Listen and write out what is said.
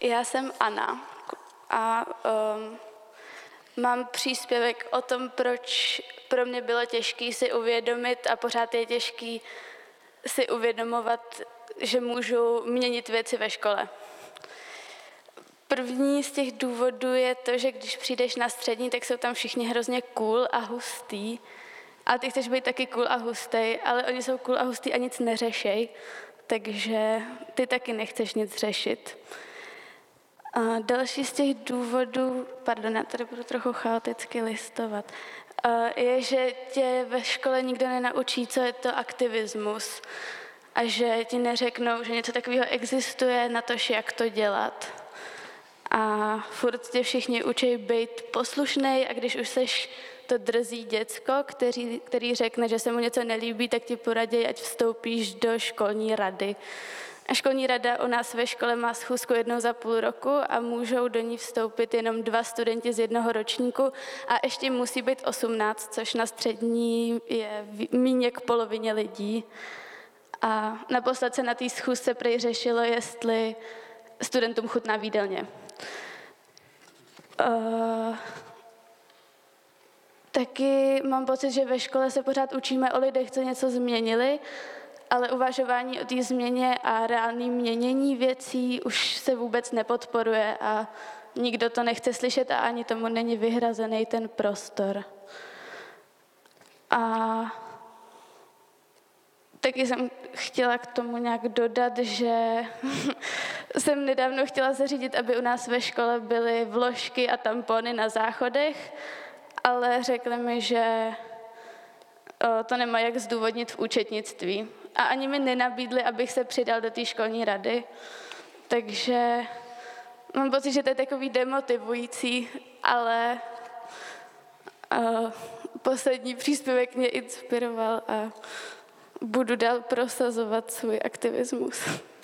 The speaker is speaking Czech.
Já jsem Anna a um, mám příspěvek o tom, proč pro mě bylo těžké si uvědomit a pořád je těžký si uvědomovat, že můžu měnit věci ve škole. První z těch důvodů je to, že když přijdeš na střední, tak jsou tam všichni hrozně cool a hustý. A ty chceš být taky cool a hustý, ale oni jsou cool a hustý a nic neřešej, takže ty taky nechceš nic řešit. A další z těch důvodů, pardon, já tady budu trochu chaoticky listovat, je, že tě ve škole nikdo nenaučí, co je to aktivismus a že ti neřeknou, že něco takového existuje, na to, jak to dělat. A furt tě všichni učí být poslušný a když už seš to drzí děcko, který, který řekne, že se mu něco nelíbí, tak ti poradí, ať vstoupíš do školní rady. A školní rada u nás ve škole má schůzku jednou za půl roku a můžou do ní vstoupit jenom dva studenti z jednoho ročníku a ještě musí být 18, což na střední je méně k polovině lidí. A naposled se na té schůzce prej řešilo, jestli studentům chutná výdelně. Uh, taky mám pocit, že ve škole se pořád učíme o lidech, co něco změnili, ale uvažování o té změně a reálném měnění věcí už se vůbec nepodporuje a nikdo to nechce slyšet a ani tomu není vyhrazený ten prostor. A taky jsem chtěla k tomu nějak dodat, že jsem nedávno chtěla zařídit, aby u nás ve škole byly vložky a tampony na záchodech, ale řekli mi, že to nemá jak zdůvodnit v účetnictví. A ani mi nenabídli, abych se přidal do té školní rady. Takže mám pocit, že to je takový demotivující, ale uh, poslední příspěvek mě inspiroval a budu dál prosazovat svůj aktivismus.